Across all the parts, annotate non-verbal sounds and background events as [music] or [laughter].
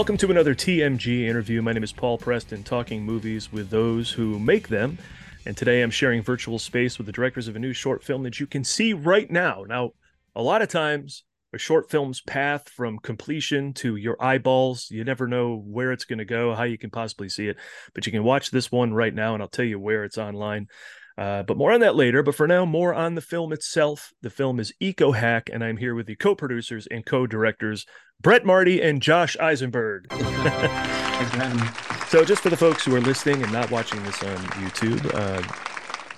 Welcome to another TMG interview. My name is Paul Preston, talking movies with those who make them. And today I'm sharing virtual space with the directors of a new short film that you can see right now. Now, a lot of times, a short film's path from completion to your eyeballs, you never know where it's going to go, how you can possibly see it. But you can watch this one right now, and I'll tell you where it's online. Uh, but more on that later. But for now, more on the film itself. The film is Eco Hack, and I'm here with the co producers and co directors, Brett Marty and Josh Izenberg. so, just for the folks who are listening and not watching this on YouTube, uh,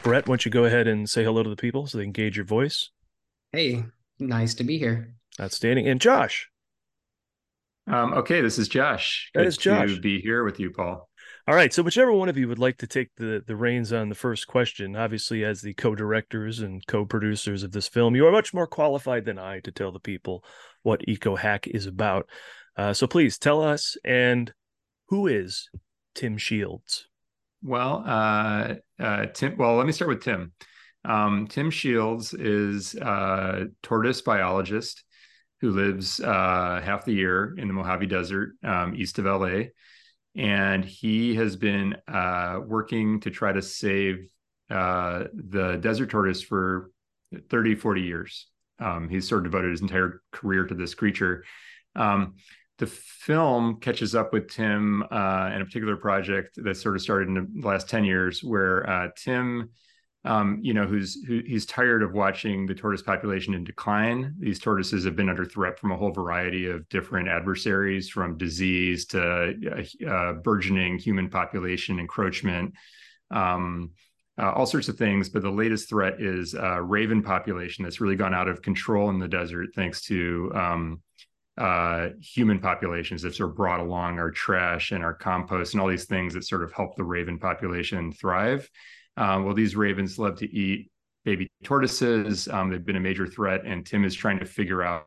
Brett, why don't you go ahead and say hello to the people so they can gauge your voice? Hey, nice to be here. Outstanding. And Josh. Um, okay, this is Josh. That Good is Josh. To be here with you, Paul. All right. So whichever one of you would like to take the the reins on the first question, obviously as the co-directors and co-producers of this film, you are much more qualified than I to tell the people what Eco Hack is about. Uh, so please tell us and who is Tim Shields? Well, uh, uh, Tim. Well, let me start with Tim. Um, Tim Shields is a tortoise biologist who lives uh, half the year in the Mojave Desert, um, east of LA and he has been uh, working to try to save uh, the desert tortoise for 30 40 years. Um, he's sort of devoted his entire career to this creature. Um, the film catches up with tim uh, in a particular project that sort of started in the last 10 years where uh, tim um, you know, who's who, he's tired of watching the tortoise population in decline. These tortoises have been under threat from a whole variety of different adversaries, from disease to uh, uh, burgeoning human population encroachment, um, uh, all sorts of things. But the latest threat is uh raven population that's really gone out of control in the desert thanks to um, uh, human populations that sort of brought along our trash and our compost and all these things that sort of help the raven population thrive. Um, well, these ravens love to eat baby tortoises. Um, they've been a major threat, and Tim is trying to figure out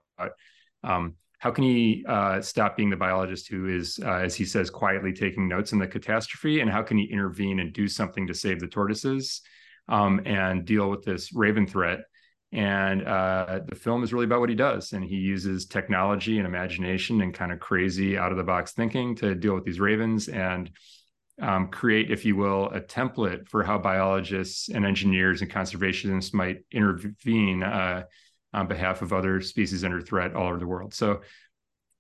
um, how can he uh, stop being the biologist who is, uh, as he says, quietly taking notes in the catastrophe, and how can he intervene and do something to save the tortoises um, and deal with this raven threat. And uh, the film is really about what he does, and he uses technology and imagination and kind of crazy out of the box thinking to deal with these ravens and um, create, if you will, a template for how biologists and engineers and conservationists might intervene uh, on behalf of other species under threat all over the world. So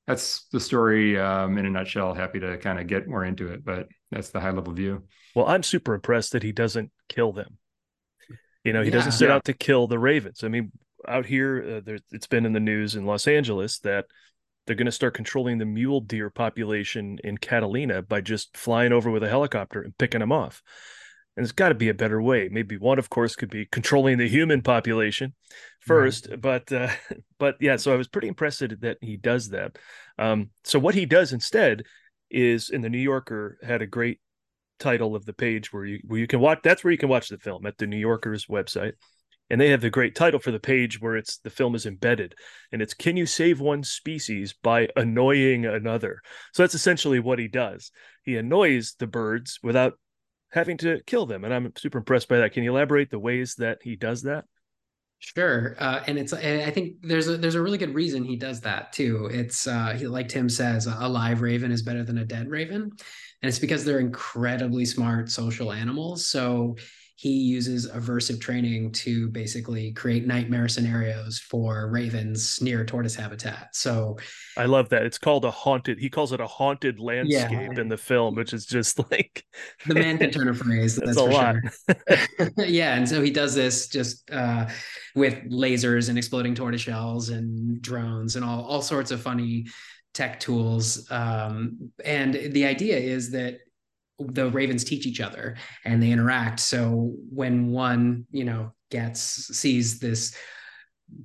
that's the story um, in a nutshell. Happy to kind of get more into it, but that's the high level view. Well, I'm super impressed that he doesn't kill them. You know, he yeah, doesn't set yeah. out to kill the ravens. I mean, out here, uh, there, it's been in the news in Los Angeles that they're going to start controlling the mule deer population in Catalina by just flying over with a helicopter and picking them off. And there's got to be a better way. Maybe one, of course, could be controlling the human population first. Right. But uh, [laughs] but yeah, so I was pretty impressed that he does that. Um, so what he does instead is, in the New Yorker had a great title of the page where you where you can watch. That's where you can watch the film at the New Yorker's website and they have the great title for the page where it's the film is embedded. And it's can you save one species by annoying another? So that's essentially what he does. He annoys the birds without having to kill them. And i'm super impressed by that. Can you elaborate the ways that he does that? Sure, uh, and it's and I think there's a there's a really good reason he does that too. It's uh, he, like Tim says, a live raven is better than a dead raven, and it's because they're incredibly smart social animals. So he uses aversive training to basically create nightmare scenarios for ravens near tortoise habitat. So I love that. It's called a haunted. He calls it a haunted landscape yeah. in the film, which is just [laughs] like the man can turn a phrase. [laughs] That's, that's a lot. Sure. [laughs] yeah, and so he does this just uh, with lasers and exploding tortoise shells and drones and all all sorts of funny tech tools. Um, and the idea is that the ravens teach each other and they interact. So when one you know gets sees this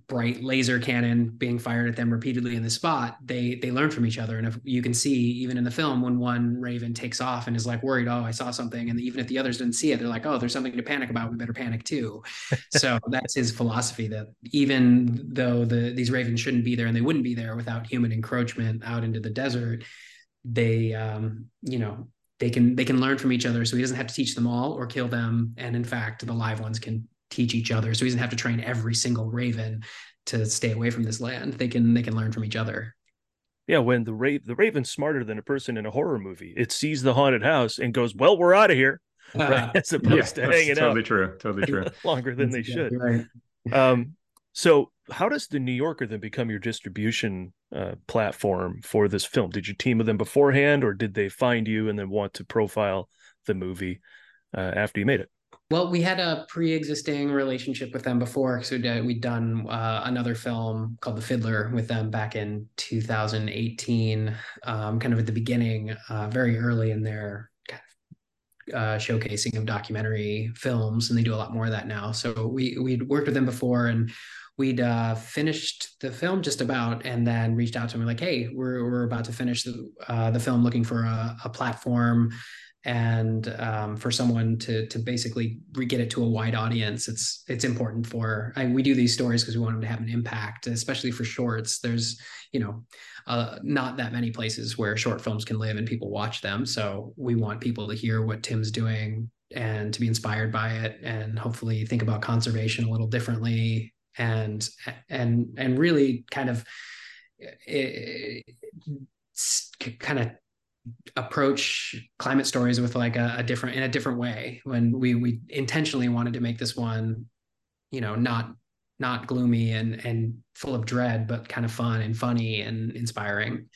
bright laser cannon being fired at them repeatedly in the spot they they learn from each other. And if you can see even in the film when one raven takes off and is like worried oh i saw something. And even if the others didn't see it they're like oh there's something to panic about. We better panic too. [laughs] So that's his philosophy that even though the these ravens shouldn't be there and they wouldn't be there without human encroachment out into the desert they um you know they can they can learn from each other so he doesn't have to teach them all or kill them and in fact the live ones can teach each other so he doesn't have to train every single raven to stay away from this land they can they can learn from each other Yeah, when the Ra- the Raven's smarter than a person in a horror movie. It sees the haunted house and goes, "Well, we're out of here," [laughs] right? As opposed yeah, to hanging totally out true, totally true, [laughs] longer than they should. Right. Um, so how does the New Yorker then become your distribution uh, platform for this film? Did you team with them beforehand, or did they find you and then want to profile the movie uh, after you made it? Well, we had a pre-existing relationship with them before, so we'd done uh, another film called The Fiddler with them back in 2018, um, kind of at the beginning, uh, very early in their kind of uh, showcasing of documentary films, and they do a lot more of that now. So we we'd worked with them before, and we'd uh, finished the film just about, and then reached out to them like, "Hey, we're we're about to finish the uh, the film, looking for a, a platform." and um, for someone to to basically get it to a wide audience it's it's important for I, we do these stories because we want them to have an impact especially for shorts there's you know uh, not that many places where short films can live and people watch them so we want people to hear what tim's doing and to be inspired by it and hopefully think about conservation a little differently and and and really kind of eh, kind of approach climate stories with like a, a, different in a different way when we we intentionally wanted to make this one you know not not gloomy and and full of dread but kind of fun and funny and inspiring.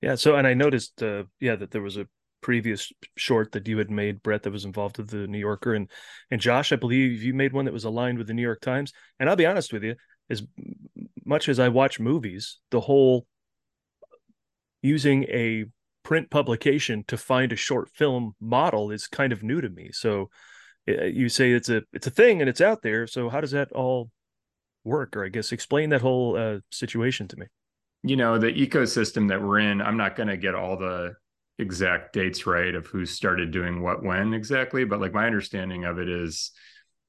Yeah so and i noticed uh yeah that there was a previous short that you had made brett that was involved with the new yorker and and josh i believe you made one that was aligned with the new york times and i'll be honest with you as much as i watch movies the whole using a print publication to find a short film model is kind of new to me. So eh, you say it's a it's a thing and it's out there. So how does that all work? Or I guess explain that whole uh, situation to me. You know, the ecosystem that we're in. I'm not going to get all the exact dates right of who started doing what when exactly, but like my understanding of it is,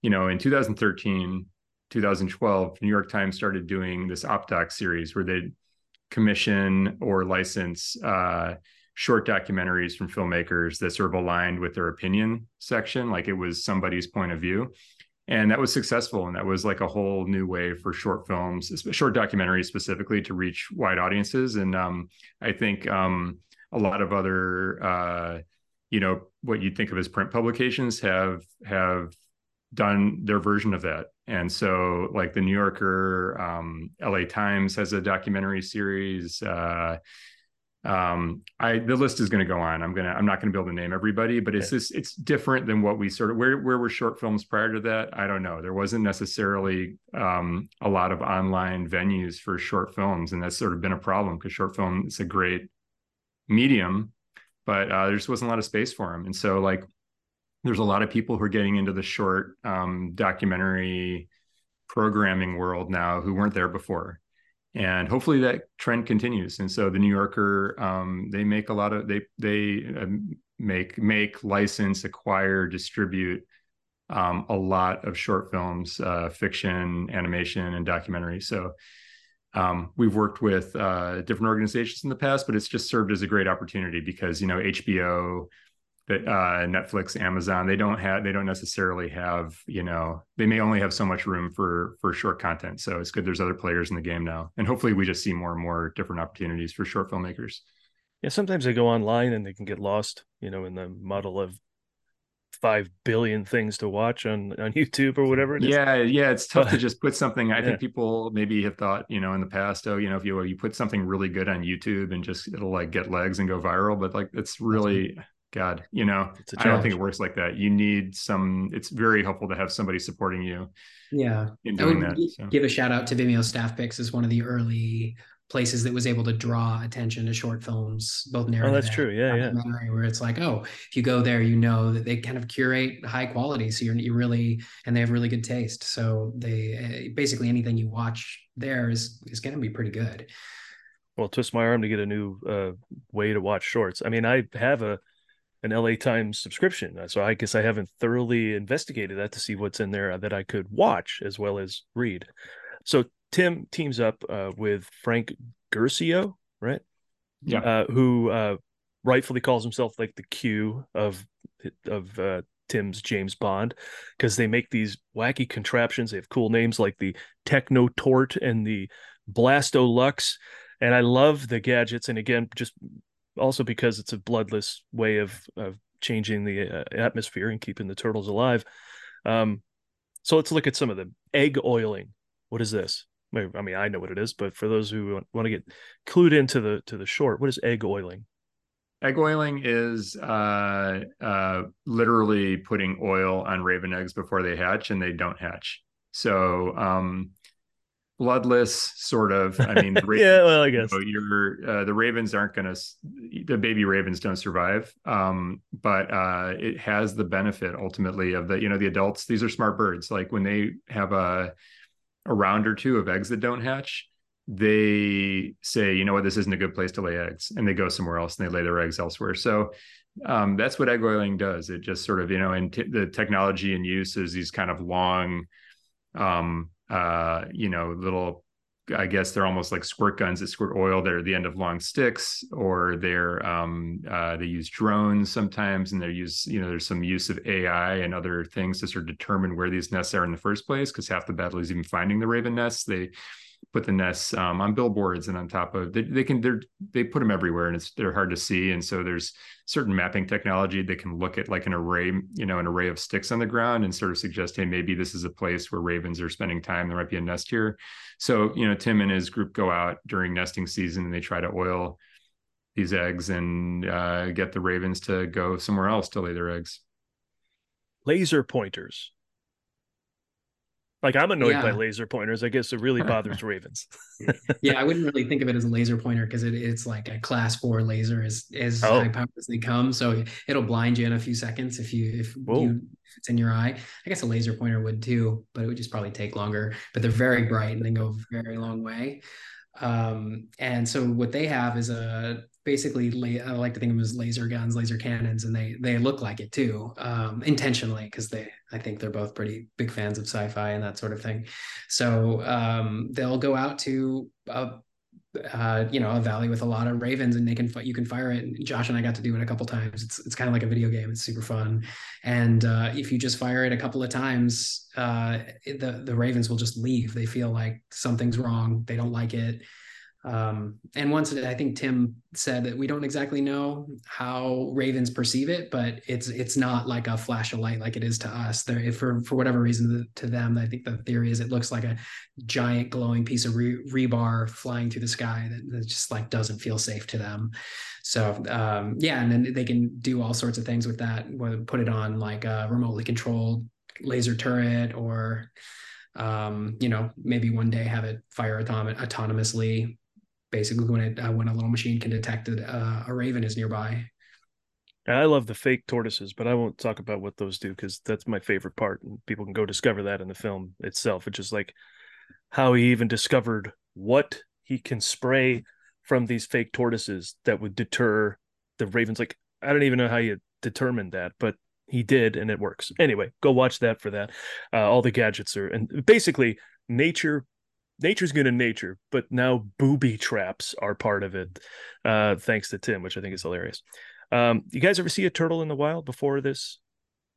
you know, in 2013. 2012, New York Times started doing this OpDoc series where they'd commission or license uh, short documentaries from filmmakers that sort of aligned with their opinion section, like it was somebody's point of view. And that was successful. And that was like a whole new way for short films, short documentaries specifically, to reach wide audiences. And um, I think um, a lot of other, uh, you know, what you'd think of as print publications have have done their version of that. And so, like the New Yorker, um, LA Times has a documentary series. Uh, um i the list is going to go on i'm gonna i'm not going to be able to name everybody but it's just it's different than what we sort of where where were short films prior to that i don't know there wasn't necessarily um a lot of online venues for short films and that's sort of been a problem because short film is a great medium but uh, there just wasn't a lot of space for them and so like there's a lot of people who are getting into the short um documentary programming world now who weren't there before and hopefully that trend continues. And so the New Yorker, um, they make a lot of they they um, make make license, acquire, distribute um, a lot of short films, uh, fiction, animation, and documentary. So um, we've worked with uh, different organizations in the past, but it's just served as a great opportunity because you know HBO, uh, Netflix, Amazon, they don't have they don't necessarily have you know they may only have so much room for for short content. So it's good there's other players in the game now, and hopefully we just see more and more different opportunities for short filmmakers. Yeah, sometimes they go online and they can get lost, you know, in the muddle of five billion things to watch on on YouTube or whatever. Yeah, yeah, it's tough to just put something. I yeah. think people maybe have thought, you know, in the past, oh, you know, if you you put something really good on YouTube and just it'll like get legs and go viral, but like it's really God, you know, I don't think it works like that. You need some, it's very helpful to have somebody supporting you. Yeah. In doing that. So. Give a shout out to Vimeo Staff Picks as one of the early places that was able to draw attention to short films, both narrative. Oh, that's true. Yeah. Yeah. Where it's like, oh, if you go there, you know that they kind of curate high quality. So you're, you really, and they have really good taste. So they uh, basically anything you watch there is, is going to be pretty good. Well, twist my arm to get a new uh, way to watch shorts. I mean, I have a, an LA Times subscription. Uh, so I guess I haven't thoroughly investigated that to see what's in there that I could watch as well as read. So Tim teams up uh, with Frank Guercio, right? Yeah. Uh, who uh, rightfully calls himself like the Q of of uh, Tim's James Bond because they make these wacky contraptions. They have cool names like the Techno Tort and the Blastolux. and I love the gadgets. And again, just also because it's a bloodless way of of changing the uh, atmosphere and keeping the turtles alive. Um, so let's look at some of them. Egg oiling. What is this? I mean, I know what it is, but for those who want to get clued into the to the short, what is egg oiling? Egg oiling is uh, uh, literally putting oil on raven eggs before they hatch, and they don't hatch. So um, bloodless, sort of. I mean, [laughs] ravens, yeah. Well, I guess you know, uh, the ravens aren't going to. The baby ravens don't survive, um, but uh, it has the benefit ultimately of the you know the adults. These are smart birds. Like when they have a a round or two of eggs that don't hatch, they say, you know what, this isn't a good place to lay eggs, and they go somewhere else and they lay their eggs elsewhere. So um, that's what egg oiling does. It just sort of, you know, and t- the technology in use is these kind of long, um, uh, you know, little I guess they're almost like squirt guns that squirt oil. They're the end of long sticks, or they're um, uh, they use drones sometimes, and they use you know there's some use of AI and other things to sort of determine where these nests are in the first place. Because half the battle is even finding the raven nests. They put the nests um, on billboards and on top of they, they can they're they put them everywhere and it's they're hard to see. And so there's certain mapping technology that can look at like an array you know an array of sticks on the ground and sort of suggest hey maybe this is a place where ravens are spending time. There might be a nest here. So you know tim and his group go out during nesting season and they try to oil these eggs and uh, get the ravens to go somewhere else to lay their eggs. Laser pointers like I'm annoyed yeah. by laser pointers. I guess it really bothers ravens. [laughs] yeah, I wouldn't really think of it as a laser pointer because it, it's like a class four laser as as oh. high power as they come. So it'll blind you in a few seconds if you if you if it's in your eye. I guess a laser pointer would too, but it would just probably take longer. But they're very bright and they go a very long way. Um, and so what they have is a basically I like to think of them as laser guns, laser cannons, and they they look like it too, um, intentionally because they I think they're both pretty big fans of sci-fi and that sort of thing. So um, they'll go out to a uh, you know a valley with a lot of ravens and they can you can fire it. Josh and i got to do it a couple times. It's it's kind of like a video game. It's super fun. And uh, if you just fire it a couple of times uh, the the ravens will just leave. They feel like something's wrong. They don't like it um, and once I think Tim said that we don't exactly know how ravens perceive it, but it's it's not like a flash of light like it is to us. There, for for whatever reason, to them, I think the theory is it looks like a giant glowing piece of re- rebar flying through the sky that, that, just like doesn't feel safe to them. So um, yeah, and then they can do all sorts of things with that. Put it on like a remotely controlled laser turret or um, you know, maybe one day have it fire autom- autonomously basically when it uh, when a little machine can detect that uh, a raven is nearby. I love the fake tortoises, but I won't talk about what those do because that's my favorite part, and people can go discover that in the film itself. It's just like how he even discovered what he can spray from these fake tortoises that would deter the ravens. Like I don't even know how you determined that, but he did, and it works. Anyway, go watch that for that. Uh, all the gadgets are, and basically nature nature's good in nature, but now booby traps are part of it. Uh, thanks to Tim, which I think is hilarious. Um, you guys ever see a turtle in the wild before this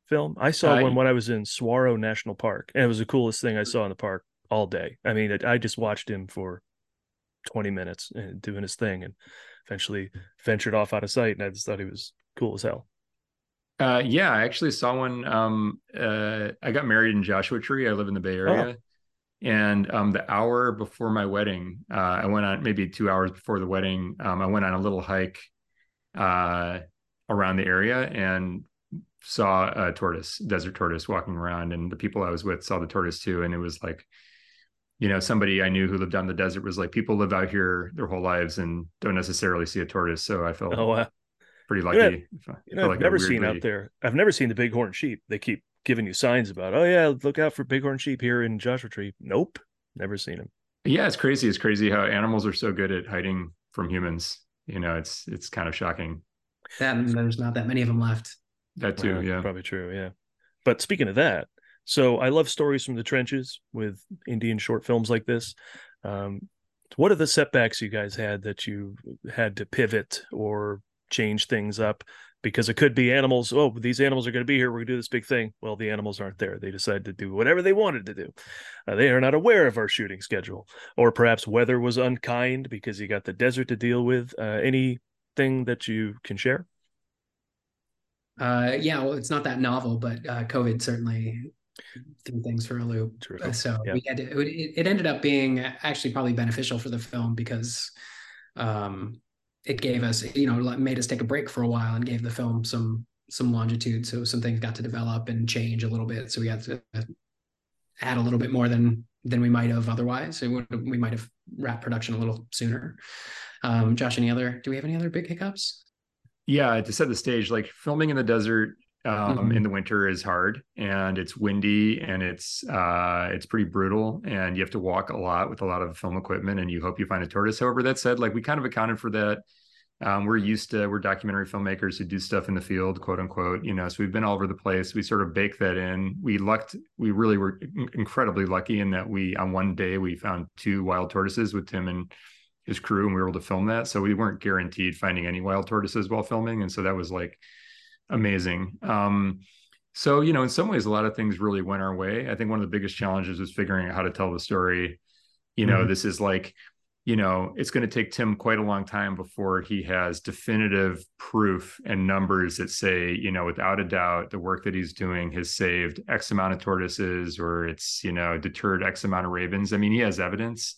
film? I saw I... one when I was in Saguaro National Park, and it was the coolest thing I saw in the park all day. I mean, I just watched him for 20 minutes and uh, doing his thing, and eventually ventured off out of sight. And I just thought he was cool as hell. Uh, yeah, I actually saw one. Um, uh, I got married in Joshua Tree. I live in the Bay Area. And um, the hour before my wedding, uh, I went on maybe two hours before the wedding. Um, I went on a little hike uh, around the area and saw a tortoise, desert tortoise, walking around. And the people I was with saw the tortoise too. And it was like, you know, somebody I knew who lived on the desert was like, people live out here their whole lives and don't necessarily see a tortoise. So I felt oh, wow. pretty lucky. You know, you know I've like never seen out there. I've never seen the bighorn sheep. They keep giving you signs about, oh yeah, look out for bighorn sheep here in Joshua Tree. Nope, never seen them. Yeah, it's crazy. It's crazy how animals are so good at hiding from humans. You know, it's it's kind of shocking. That there's not that many of them left. That too, well, yeah, probably true. Yeah, but speaking of that, so I love stories from the trenches with Indian short films like this. Um, what are the setbacks you guys had that you had to pivot or change things up because it could be animals. Oh, these animals are going to be here. We're going to do this big thing. Well, the animals aren't there. They decided to do whatever they wanted to do. Uh, they are not aware of our shooting schedule, or perhaps weather was unkind because you got the desert to deal with. Uh, anything that you can share? Uh, yeah, well, it's not that novel, but uh, COVID certainly threw things for a loop. True. So yeah. we had to, it, it ended up being actually probably beneficial for the film because um, it gave us, you know, made us take a break for a while and gave the film some some longitude. So some things got to develop and change a little bit. So we had to add a little bit more than than we might have otherwise. Would, we might have wrapped production a little sooner. Um, Josh, any other? Do we have any other big hiccups? Yeah, to set the stage, like filming in the desert um, mm-hmm. in the winter is hard and it's windy and it's uh, it's pretty brutal and you have to walk a lot with a lot of film equipment and you hope you find a tortoise. However, that said, like we kind of accounted for that. Um, we're used to we're documentary filmmakers who do stuff in the field, quote unquote. You know, so we've been all over the place. We sort of bake that in. We lucked. We really were incredibly lucky in that we on one day we found two wild tortoises with Tim and his crew, and we were able to film that. So we weren't guaranteed finding any wild tortoises while filming, and so that was like amazing. Um, so you know, in some ways, a lot of things really went our way. I think one of the biggest challenges was figuring out how to tell the story. You know, mm-hmm. this is like, you know, it's going to take Tim quite a long time before he has definitive proof and numbers that say, you know, without a doubt, the work that he's doing has saved X amount of tortoises or it's, you know, deterred X amount of ravens. I mean, he has evidence.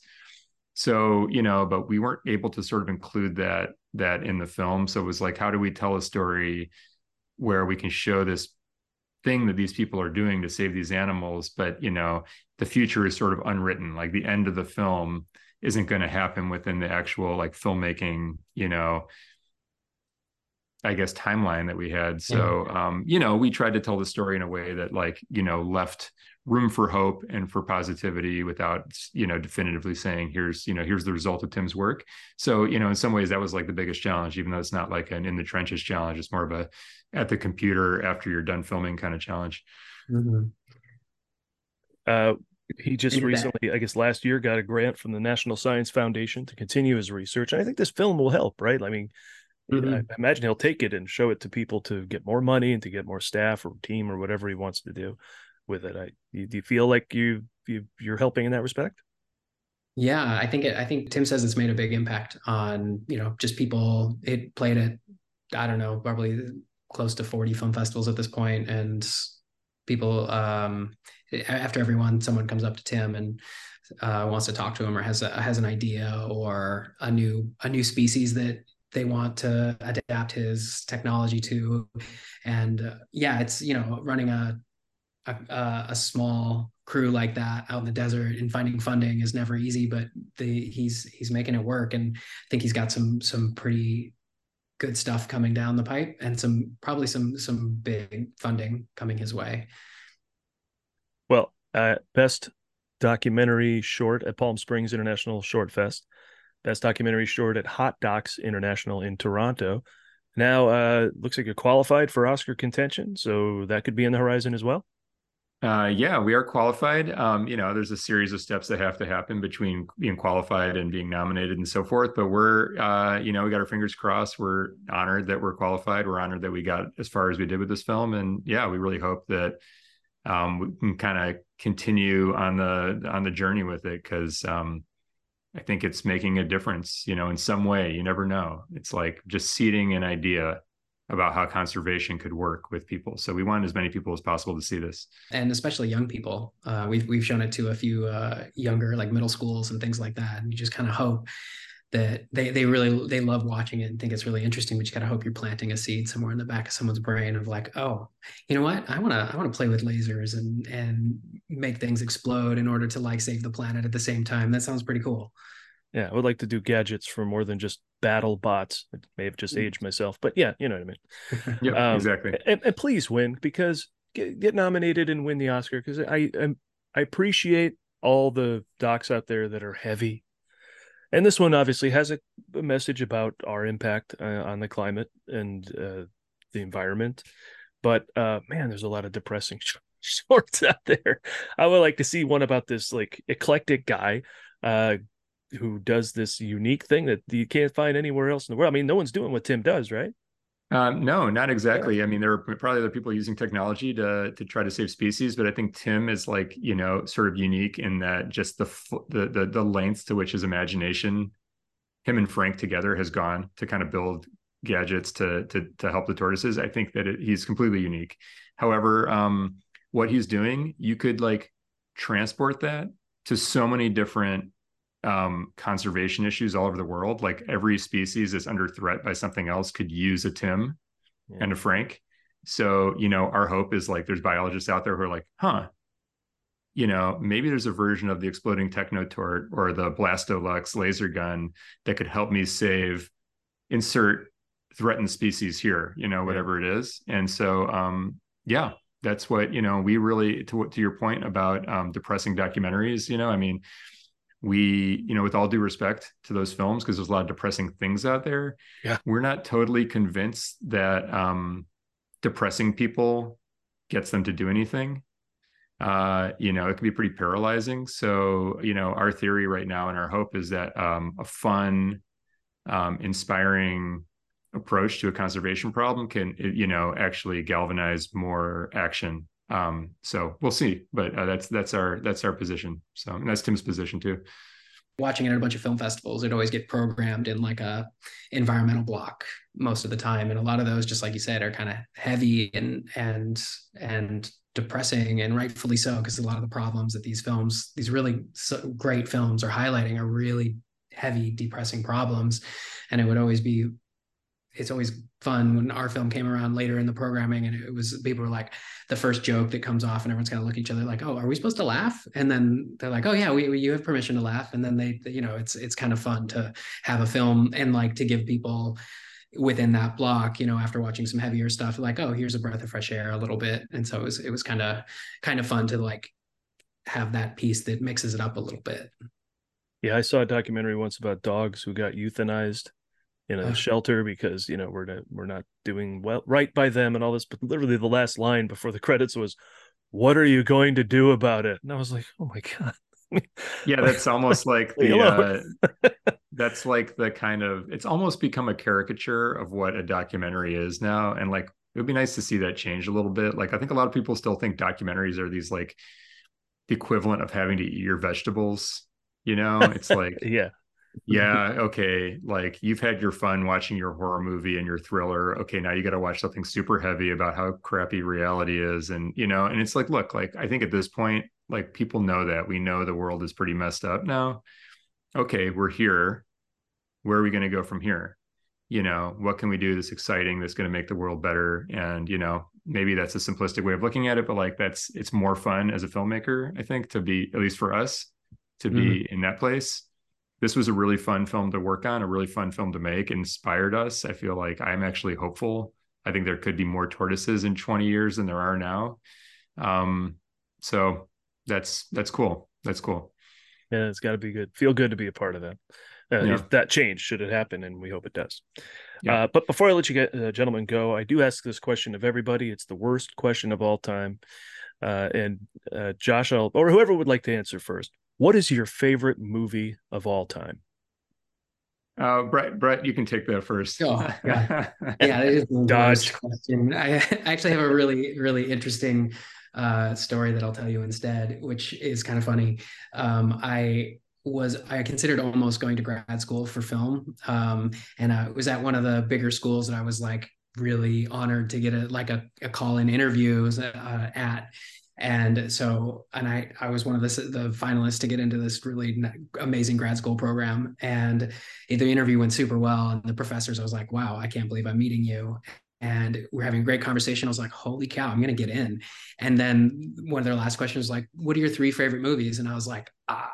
So, you know, but we weren't able to sort of include that that in the film. So it was like, how do we tell a story where we can show this thing that these people are doing to save these animals but you know the future is sort of unwritten. Like the end of the film isn't going to happen within the actual like filmmaking you know i guess timeline that we had. So um you know we tried to tell the story in a way that like you know left room for hope and for positivity without you know definitively saying here's you know here's the result of tim's work. So you know in some ways that was like the biggest challenge even though it's not like an in the trenches challenge. It's more of a at the computer after you're done filming kind of challenge mm-hmm. uh, he just recently i guess last year got a grant from the national science foundation to continue his research and i think this film will help right i mean mm-hmm. I imagine he'll take it and show it to people to get more money and to get more staff or team or whatever he wants to do with it. I do you feel like you, you you're helping in that respect? Yeah, I think it, I think Tim says it's made a big impact on you know just people. It played at I don't know probably close to 40 film festivals at this point, and people um, after everyone, someone comes up to Tim and uh, wants to talk to him or has a, has an idea or a new a new species that they want to adapt his technology to. And uh, yeah it's you know running a a, a, small crew like that out in the desert and finding funding is never easy but the he's he's making it work and i think he's got some some pretty good stuff coming down the pipe and some probably some some big funding coming his way. Well uh, best documentary short at palm springs international short fest best documentary short at hot docs international in toronto. Now uh looks like you're qualified for oscar contention so that could be in the horizon as well uh, yeah, we are qualified. Um, you know, there's a series of steps that have to happen between being qualified and being nominated and so forth. But we're, uh, you know, we got our fingers crossed. We're honored that we're qualified. We're honored that we got as far as we did with this film. And yeah, we really hope that um, we can kind of continue on the on the journey with it because um, I think it's making a difference. You know, in some way, you never know. It's like just seeding an idea about how conservation could work with people. So we want as many people as possible to see this, and especially young people. Uh, we've we've shown it to a few uh, younger, like middle schools and things like that. And you just kind of hope that they they really they love watching it and think it's really interesting. But you kind of hope you're planting a seed somewhere in the back of someone's brain of like, oh, you know what? I want to I want to play with lasers and and make things explode in order to like save the planet at the same time. That sounds pretty cool. Yeah, I would like to do gadgets for more than just battle bots. I may have just mm. aged myself, but yeah, you know what I mean. [laughs] yeah, um, exactly. And, and, please win because get, get nominated and win the Oscar because I, I I appreciate all the docs out there that are heavy, and this one obviously has a, a message about our impact uh, on the climate and uh, the environment. But uh, man, there's a lot of depressing [laughs] shorts out there. I would like to see one about this like eclectic guy uh, who does this unique thing that you can't find anywhere else in the world. I mean, no one's doing what Tim does, right? Um, no, not exactly. Yeah. I mean, there are probably other people using technology to to try to save species, but I think Tim is like you know sort of unique in that just the the the, the lengths to which his imagination, him and Frank together, has gone to kind of build gadgets to to to help the tortoises. I think that it, he's completely unique. However, um, what he's doing, you could like transport that to so many different um, conservation issues all over the world. Like every species is under threat by something else could use a Tim yeah. and a Frank. So, you know, our hope is like there's biologists out there who are like, huh, you know, maybe there's a version of the exploding technotort or the Blastolux laser gun that could help me save, insert threatened species here, you know, whatever yeah. it is. And so, um, yeah, that's what, you know, we really, to, to your point about um, depressing documentaries, you know, I mean, we you know with all due respect to those films because there's a lot of depressing things out there yeah. we're not totally convinced that um depressing people gets them to do anything. Uh you know it can be pretty paralyzing. So you know our theory right now and our hope is that um a fun um inspiring approach to a conservation problem can you know actually galvanize more action um, so we'll see, but uh, that's that's our that's our position. So that's Tim's position too. Watching it at a bunch of film festivals, it always get programmed in like a environmental block most of the time, and a lot of those, just like you said, are kind of heavy and and and depressing, and rightfully so, because a lot of the problems that these films, these really so great films, are highlighting are really heavy, depressing problems, and it would always be it's always fun when our film came around later in the programming and it was people were like the first joke that comes off and everyone's gonna look at each other like oh are we supposed to laugh? And then they're like oh yeah we, we you have permission to laugh. And then they you know it's it's kind of fun to have a film and like to give people within that block you know after watching some heavier stuff like oh here's a breath of fresh air a little bit. And so it was it was kind of kind of fun to like have that piece that mixes it up a little bit. Yeah i saw a documentary once about dogs who got euthanized in a uh, shelter because you know we're not we're not doing well right by them and all this but literally the last line before the credits was what are you going to do about it? And i was like oh my god. [laughs] Yeah that's almost like the uh, [laughs] that's like the kind of it's almost become a caricature of what a documentary is now and like it would be nice to see that change a little bit like i think a lot of people still think documentaries are these like the equivalent of having to eat your vegetables you know? It's like [laughs] yeah yeah okay like you've had your fun watching your horror movie and your thriller. Okay now you got to watch something super heavy about how crappy reality is and you know and it's like look like i think at this point like people know that. We know the world is pretty messed up. Now okay we're here. Where are we going to go from here? You know what can we do that's exciting that's going to make the world better? And you know maybe that's a simplistic way of looking at it but like that's it's more fun as a filmmaker i think to be at least for us to be mm-hmm. in that place this was a really fun film to work on, a really fun film to make, inspired us. I feel like I'm actually hopeful. I think there could be more tortoises in 20 years than there are now. Um, so that's that's cool. That's cool. Yeah, it's got to be good. Feel good to be a part of that. Uh, yeah. that change should it happen, and we hope it does. Yeah. Uh, but before I let you get, uh, gentlemen go, I do ask this question of everybody. It's the worst question of all time. Uh, and uh, Josh, I'll, or whoever would like to answer first. What is your favorite movie of all time? Uh, Brett, Brett, you can take that first. Oh, [laughs] yeah, yeah, it is the Dodge. question. I actually have a really, really interesting uh, story that I'll tell you instead, which is kind of funny. Um, I was I considered almost going to grad school for film, um, and I was at one of the bigger schools and I was like really honored to get a like a, a call in interview uh, at and so and i i was one of the, the finalists to get into this really amazing grad school program. And the interview went super well and the professors i was like wow i can't believe i'm meeting you. And we're having a great conversation. I was like holy cow i'm gonna get in. And then one of their last questions was like what are your three favorite movies? And i was like ah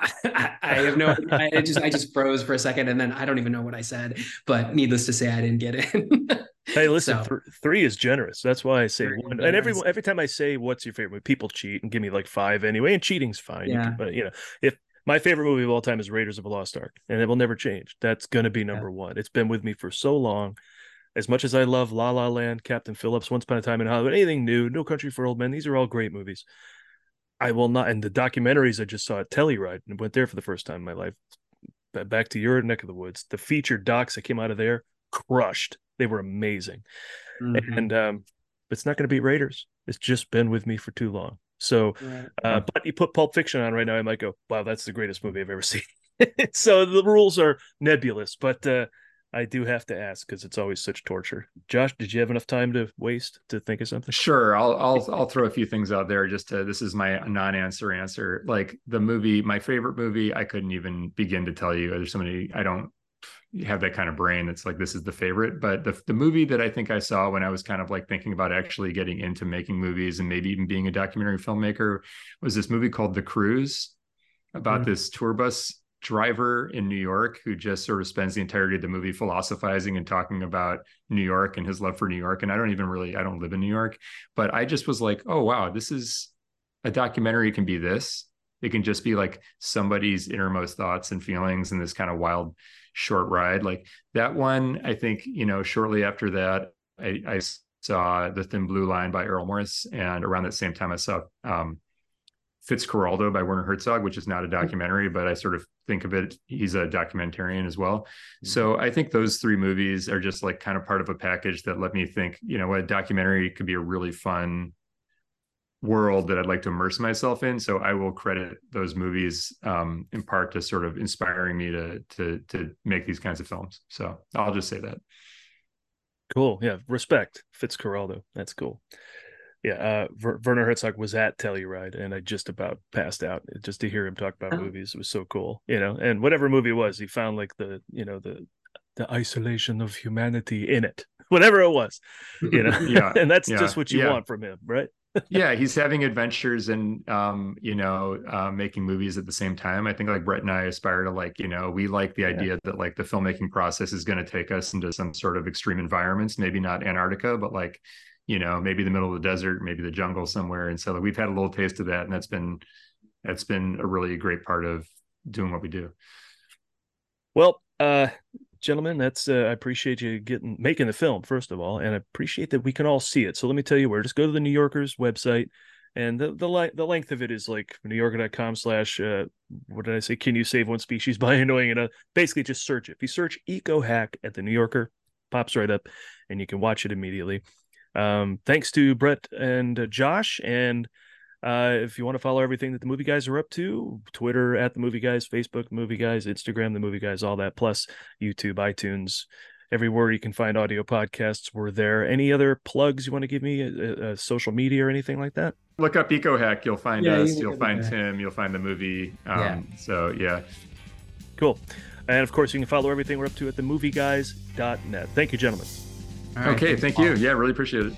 [laughs] I have no I just I just froze for a second and then I don't even know what I said. But needless to say I didn't get in [laughs] Hey, listen, so, th- three is generous. That's why I say one. And every every time I say what's your favorite movie, people cheat and give me like five anyway. And cheating's fine. Yeah. You can, but you know, if my favorite movie of all time is Raiders of the Lost Ark, and it will never change. That's gonna be number yeah. one. It's been with me for so long. As much as I love La La Land, Captain Phillips, Once Upon a Time in Hollywood, anything new, No Country for Old Men, these are all great movies. I will not. And the documentaries I just saw at Telluride and went there for the first time in my life. Back to your neck of the woods. The featured docs that came out of there crushed. They were amazing, mm-hmm. and um, it's not going to beat Raiders. It's just been with me for too long. So, right. uh, but you put Pulp Fiction on right now, I might go, "Wow, that's the greatest movie I've ever [laughs] seen." [laughs] so the rules are nebulous, but uh, I do have to ask because it's always such torture. Josh, did you have enough time to waste to think of something? Sure, I'll I'll I'll throw a few things out there just to this is my non-answer answer. Like the movie, my favorite movie, I couldn't even begin to tell you. There's so many I don't have that kind of brain that's like this is the favorite. But the the movie that I think I saw when I was kind of like thinking about actually getting into making movies and maybe even being a documentary filmmaker was this movie called The Cruise about mm-hmm. this tour bus driver in New York who just sort of spends the entirety of the movie philosophizing and talking about New York and his love for New York. And I don't even really, I don't live in New York, but I just was like, oh, wow, this is a documentary can be this. It can just be like somebody's innermost thoughts and feelings and this kind of wild short ride. Like that one, I think, you know, shortly after that, I, I saw The Thin Blue Line by Errol Morris. And around that same time, I saw um, Fitzcarraldo by Werner Herzog, which is not a mm-hmm. documentary, but I sort of think of it, he's a documentarian as well. Mm-hmm. So I think those three movies are just like kind of part of a package that let me think, you know, a documentary could be a really fun world that I'd like to immerse myself in. So I will credit those movies um, in part to sort of inspiring me to to to make these kinds of films. So I'll just say that. Cool. Yeah. Respect. Fitzcarraldo. That's cool yeah, uh, Ver- Werner Herzog was at Telluride, and I just about passed out just to hear him talk about oh. movies. It was so cool, you know. And whatever movie it was, he found like the you know the the isolation of humanity in it, [laughs] whatever it was, you know. [laughs] yeah, [laughs] and that's yeah. just what you yeah. want from him, right? Yeah, he's having adventures and um, you know, uh, making movies at the same time. I think like Brett and I aspire to like, you know, we like the idea yeah. that like the filmmaking process is going to take us into some sort of extreme environments, maybe not Antarctica, but like you know, maybe the middle of the desert, maybe the jungle somewhere. And so we've had a little taste of that, and that's been that's been a really great part of doing what we do. Well, uh, gentlemen, that's uh, I appreciate you getting making the film first of all, and I appreciate that we can all see it. So let me tell you where. Just go to the New Yorker's website, and the the the length of it is like newyorker.com slash uh, what did I say? Can you save one species [laughs] by annoying it? Basically, just search it. If you search eco hack at the New Yorker, pops right up, and you can watch it immediately. Um, thanks to Brett and uh, Josh. And uh, if you want to follow everything that the movie guys are up to, Twitter at the movie guys, Facebook movie guys, Instagram the movie guys, all that, plus YouTube, iTunes, everywhere you can find audio podcasts. We're there. Any other plugs you want to give me, uh, uh, social media or anything like that? Look up EcoHack. You'll find yeah, us. You will find Tim. You'll find the movie. Um, yeah. So yeah. Cool. And of course, you can follow everything we're up to at themovieguys.net. Thank you, gentlemen. Right, okay, thank you. Yeah, really appreciate it.